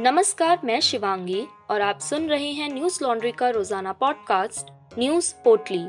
नमस्कार, मैं शिवांगी और आप सुन रहे हैं न्यूज़ लॉन्ड्री का रोज़ाना पॉडकास्ट, न्यूज़ पोटली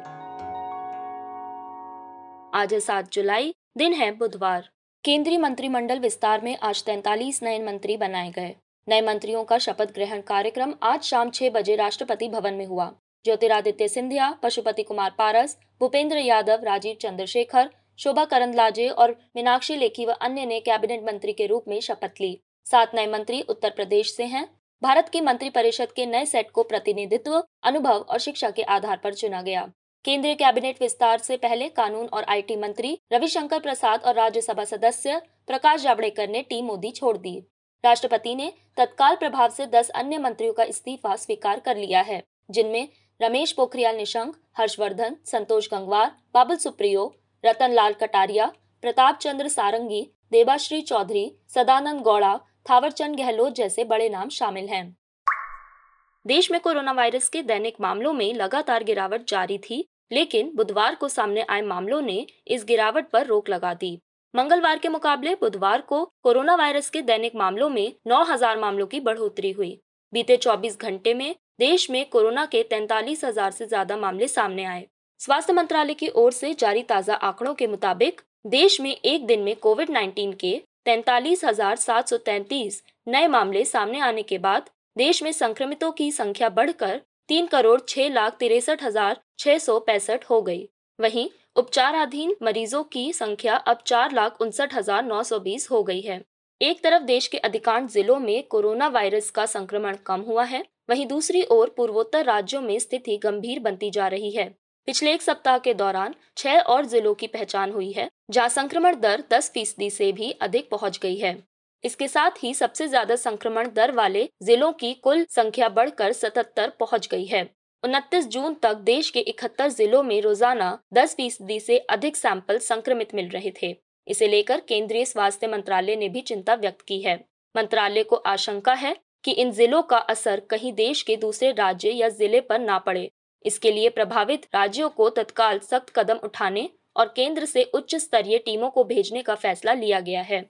आज है सात जुलाई, दिन है बुधवार। केंद्रीय मंत्रिमंडल विस्तार में आज तैतालीस नए मंत्री बनाए गए। नए मंत्रियों का शपथ ग्रहण कार्यक्रम आज शाम छह बजे राष्ट्रपति भवन में हुआ। ज्योतिरादित्य सिंधिया, पशुपति कुमार पारस, भूपेंद्र यादव, राजीव चंद्रशेखर, शोभा करंदलाजे और मीनाक्षी लेखी व अन्य ने कैबिनेट मंत्री के रूप में शपथ ली। सात नए मंत्री उत्तर प्रदेश से हैं। भारत की मंत्रिपरिषद के नए सेट को प्रतिनिधित्व, अनुभव और शिक्षा के आधार पर चुना गया। केंद्रीय कैबिनेट विस्तार से पहले कानून और आईटी मंत्री रविशंकर प्रसाद और राज्यसभा सदस्य प्रकाश जावड़ेकर ने टीम मोदी छोड़ दी। राष्ट्रपति ने तत्काल प्रभाव से 10 अन्य मंत्रियों का इस्तीफा स्वीकार कर लिया है, जिनमें रमेश पोखरियाल निशंक, हर्षवर्धन, संतोष गंगवार, बाबुल सुप्रियो रतन लाल कटारिया, प्रताप चंद्र सारंगी, देबाश्री चौधरी, सदानंद गौड़ा थावरचंद गहलोत जैसे बड़े नाम शामिल हैं। देश में कोरोना वायरस के दैनिक मामलों में लगातार गिरावट जारी थी, लेकिन बुधवार को सामने आए मामलों ने इस गिरावट पर रोक लगा दी। मंगलवार के मुकाबले बुधवार को कोरोना वायरस के दैनिक मामलों में 9000 मामलों की बढ़ोतरी हुई। बीते 24 घंटे में देश में कोरोना के तैतालीस हज़ार से ज़्यादा मामले सामने आए। स्वास्थ्य मंत्रालय की ओर से जारी ताज़ा आंकड़ों के मुताबिक देश में एक दिन में कोविड 19 के तैतालीस हज़ार सात सौ तैतीस नए मामले सामने आने के बाद देश में संक्रमितों की संख्या बढ़कर तीन करोड़ छह लाख तिरसठ हज़ार छह सौ पैंसठ हो गई। वहीं उपचाराधीन मरीजों की संख्या अब चार लाख उनसठ हज़ार नौ सौ बीस हो गई है। एक तरफ़ देश के अधिकांश जिलों में कोरोना वायरस का संक्रमण कम हुआ है, वहीं दूसरी ओर पूर्वोत्तर राज्यों में स्थिति गंभीर बनती जा रही है। पिछले एक सप्ताह के दौरान छह और जिलों की पहचान हुई है जहाँ संक्रमण दर 10 फ़ीसदी से भी अधिक पहुँच गई है। इसके साथ ही सबसे ज़्यादा संक्रमण दर वाले जिलों की कुल संख्या बढ़कर 77 पहुँच गई है। उनतीस जून तक देश के इकहत्तर जिलों में रोज़ाना 10 फ़ीसदी से अधिक सैंपल संक्रमित मिल रहे थे। इसे लेकर केंद्रीय स्वास्थ्य मंत्रालय ने भी चिंता व्यक्त की है। मंत्रालय को आशंका है कि इन जिलों का असर कहीं देश के दूसरे राज्य या ज़िले पर ना पड़े। इसके लिए प्रभावित राज्यों को तत्काल सख्त कदम उठाने और केंद्र से उच्च स्तरीय टीमों को भेजने का फैसला लिया गया है।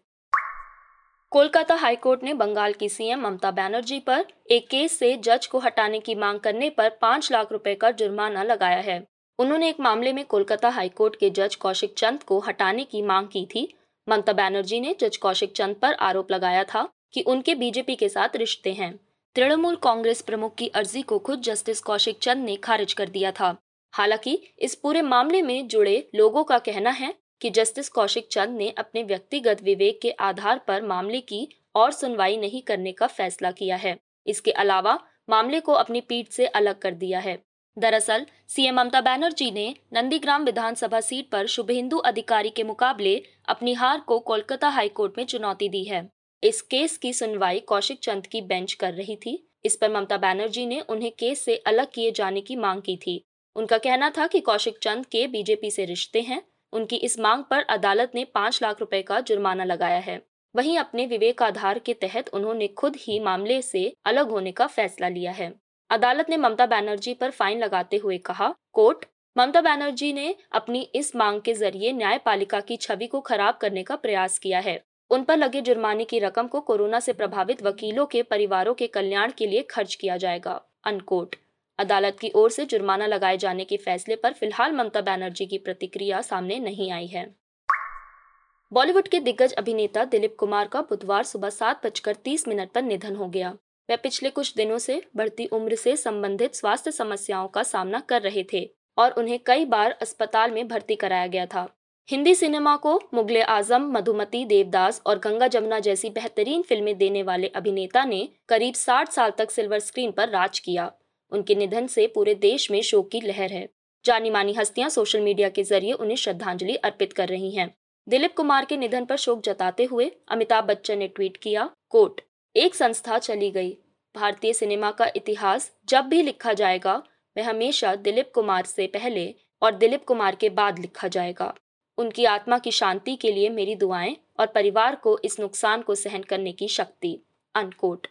कोलकाता हाईकोर्ट ने बंगाल की सीएम ममता बनर्जी पर एक केस से जज को हटाने की मांग करने पर पाँच लाख रुपए का जुर्माना लगाया है। उन्होंने एक मामले में कोलकाता हाईकोर्ट के जज कौशिक चंद को हटाने की मांग की थी। ममता बनर्जी ने जज कौशिक चंद पर आरोप लगाया था कि उनके बीजेपी के साथ रिश्ते हैं। तृणमूल कांग्रेस प्रमुख की अर्जी को खुद जस्टिस कौशिक चंद ने खारिज कर दिया था। हालाँकि, इस पूरे मामले में जुड़े लोगों का कहना है कि जस्टिस कौशिक चंद ने अपने व्यक्तिगत विवेक के आधार पर मामले की और सुनवाई नहीं करने का फैसला किया है। इसके अलावा, मामले को अपनी पीठ से अलग कर दिया है। दरअसल, सीएम ममता बनर्जी ने नंदीग्राम विधानसभा सीट पर शुभेंदु अधिकारी के मुकाबले अपनी हार को कोलकाता हाईकोर्ट में चुनौती दी है। इस केस की सुनवाई कौशिक चंद की बेंच कर रही थी। इस पर ममता बनर्जी ने उन्हें केस से अलग किए जाने की मांग की थी। उनका कहना था कि कौशिक चंद के बीजेपी से रिश्ते हैं। उनकी इस मांग पर अदालत ने पाँच लाख रुपए का जुर्माना लगाया है। वहीं अपने विवेक आधार के तहत उन्होंने खुद ही मामले से अलग होने का फैसला लिया है। अदालत ने ममता बनर्जी पर फाइन लगाते हुए कहा, कोर्ट, ममता बनर्जी ने अपनी इस मांग के ज़रिए न्यायपालिका की छवि को खराब करने का प्रयास किया है। उन पर लगे जुर्माने की रकम को कोरोना से प्रभावित वकीलों के परिवारों के कल्याण के लिए खर्च किया जाएगा। अनकोट अदालत की ओर से जुर्माना लगाए जाने के फैसले पर फ़िलहाल ममता बनर्जी की प्रतिक्रिया सामने नहीं आई है। बॉलीवुड के दिग्गज अभिनेता दिलीप कुमार का बुधवार सुबह सात बजकर तीस मिनट पर निधन हो गया। वह पिछले कुछ दिनों से बढ़ती उम्र से संबंधित स्वास्थ्य समस्याओं का सामना कर रहे थे और उन्हें कई बार अस्पताल में भर्ती कराया गया था। हिंदी सिनेमा को मुगले आज़म, मधुमती देवदास और गंगा जमुना जैसी बेहतरीन फ़िल्में देने वाले अभिनेता ने करीब 60 साल तक सिल्वर स्क्रीन पर राज किया। उनके निधन से पूरे देश में शोक की लहर है। जानी मानी हस्तियाँ सोशल मीडिया के ज़रिए उन्हें श्रद्धांजलि अर्पित कर रही हैं। दिलीप कुमार के निधन पर शोक जताते हुए अमिताभ बच्चन ने ट्वीट किया, कोट, एक संस्था चली गई। भारतीय सिनेमा का इतिहास जब भी लिखा जाएगा वह हमेशा दिलीप कुमार से पहले और दिलीप कुमार के बाद लिखा जाएगा। उनकी आत्मा की शांति के लिए मेरी दुआएँ और परिवार को इस नुकसान को सहन करने की शक्ति। Unquote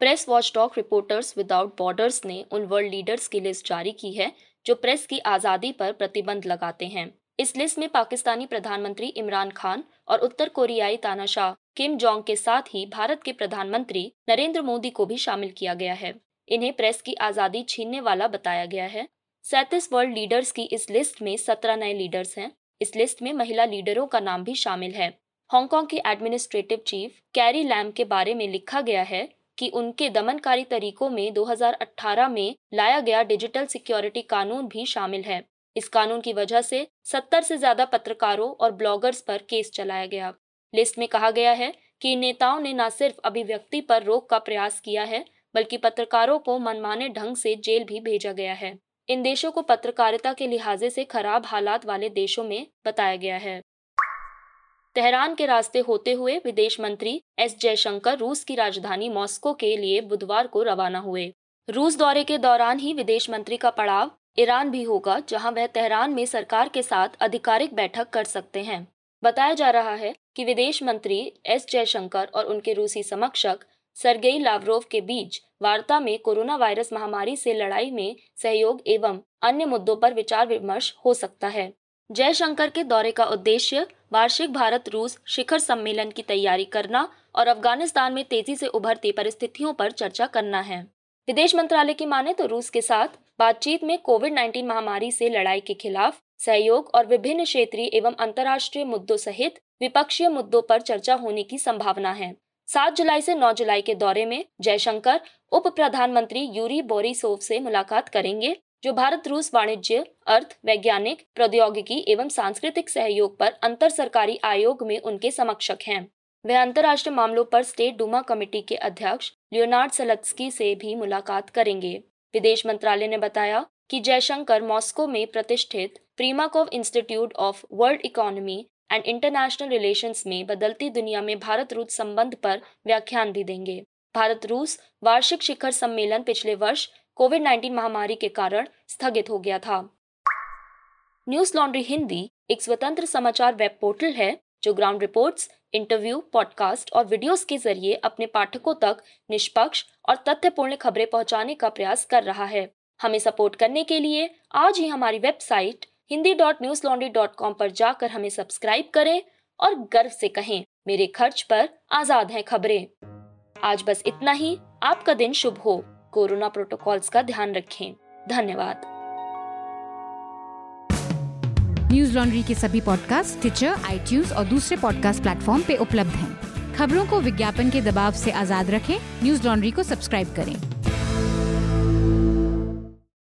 press watchdog reporters without borders ने उन वर्ल्ड लीडर्स की लिस्ट जारी की है, जो प्रेस की आज़ादी पर प्रतिबंध लगाते हैं। इस लिस्ट में पाकिस्तानी प्रधानमंत्री इमरान खान और उत्तर कोरियाई तानाशाह, किम जोंग के साथ ही भारत के प्रधानमंत्री नरेंद्र मोदी को भी शामिल किया गया है। इन्हें प्रेस की आज़ादी छीनने वाला बताया गया है। सैतीस वर्ल्ड लीडर्स की इस लिस्ट में सत्रह नए लीडर्स हैं। इस लिस्ट में महिला लीडरों का नाम भी शामिल है। हांगकांग की एडमिनिस्ट्रेटिव चीफ कैरी लैम के बारे में लिखा गया है कि उनके दमनकारी तरीकों में 2018 में लाया गया डिजिटल सिक्योरिटी कानून भी शामिल है। इस कानून की वजह से 70 से ज़्यादा पत्रकारों और ब्लॉगर्स पर केस चलाया गया। लिस्ट में कहा गया है कि नेताओं ने न सिर्फ़ अभिव्यक्ति पर रोक का प्रयास किया है, बल्कि पत्रकारों को मनमाने ढंग से जेल भी भेजा गया है। इन देशों को पत्रकारिता के लिहाजे से खराब हालात वाले देशों में बताया गया है। तेहरान के रास्ते होते हुए विदेश मंत्री एस जयशंकर रूस की राजधानी मॉस्को के लिए बुधवार को रवाना हुए। रूस दौरे के दौरान ही विदेश मंत्री का पड़ाव ईरान भी होगा, जहाँ वह तेहरान में सरकार के साथ आधिकारिक बैठक कर सकते हैं। बताया जा रहा है कि विदेश मंत्री एस जयशंकर और उनके रूसी समक्षक सरगेई लावरोव के बीच वार्ता में कोरोना वायरस महामारी से लड़ाई में सहयोग एवं अन्य मुद्दों पर विचार विमर्श हो सकता है। जयशंकर के दौरे का उद्देश्य वार्षिक भारत रूस शिखर सम्मेलन की तैयारी करना और अफ़गानिस्तान में तेज़ी से उभरती परिस्थितियों पर चर्चा करना है। विदेश मंत्रालय की माने तो रूस के साथ बातचीत में कोविड 19 महामारी से लड़ाई के खिलाफ सहयोग और विभिन्न क्षेत्रीय एवं अंतर्राष्ट्रीय मुद्दों सहित विपक्षीय मुद्दों पर चर्चा होने की संभावना है। सात जुलाई से नौ जुलाई के दौरे में जयशंकर उप प्रधानमंत्री यूरी बोरिसोव से मुलाकात करेंगे। जो भारत, रूस वाणिज्य, अर्थ, वैज्ञानिक, प्रौद्योगिकी एवं सांस्कृतिक सहयोग पर अंतर सरकारी आयोग में उनके समक्षक हैं। वह अंतर्राष्ट्रीय मामलों पर स्टेट डूमा कमेटी के अध्यक्ष लियोनार्ड सलत्सकी से भी मुलाकात करेंगे। विदेश मंत्रालय ने बताया कि जयशंकर मॉस्को में प्रतिष्ठित Primakov institute of world economy and international relations में बदलती दुनिया में भारत रूस संबंध पर व्याख्यान भी देंगे। भारत रूस वार्षिक शिखर सम्मेलन पिछले वर्ष कोविड 19 महामारी के कारण स्थगित हो गया था। न्यूज़ लॉन्ड्री हिंदी एक स्वतंत्र समाचार वेब पोर्टल है जो ग्राउंड रिपोर्ट्स, इंटरव्यू पॉडकास्ट और वीडियोस के ज़रिए अपने पाठकों तक निष्पक्ष और तथ्यपूर्ण खबरें पहुँचाने का प्रयास कर रहा है। हमें सपोर्ट करने के लिए आज ही हमारी website Hindi dot Newslaundry dot com पर जाकर हमें सब्सक्राइब करें और गर्व से कहें मेरे खर्च पर आज़ाद हैं खबरें। आज बस इतना ही आपका दिन शुभ हो। कोरोना प्रोटोकॉल्स का ध्यान रखें। धन्यवाद। न्यूज़ लॉन्ड्री के सभी पॉडकास्ट ट्विटर आई और दूसरे पॉडकास्ट प्लेटफॉर्म पे उपलब्ध हैं। खबरों को विज्ञापन के दबाव से आज़ाद रखें। न्यूज़ लॉन्ड्री को सब्सक्राइब करें।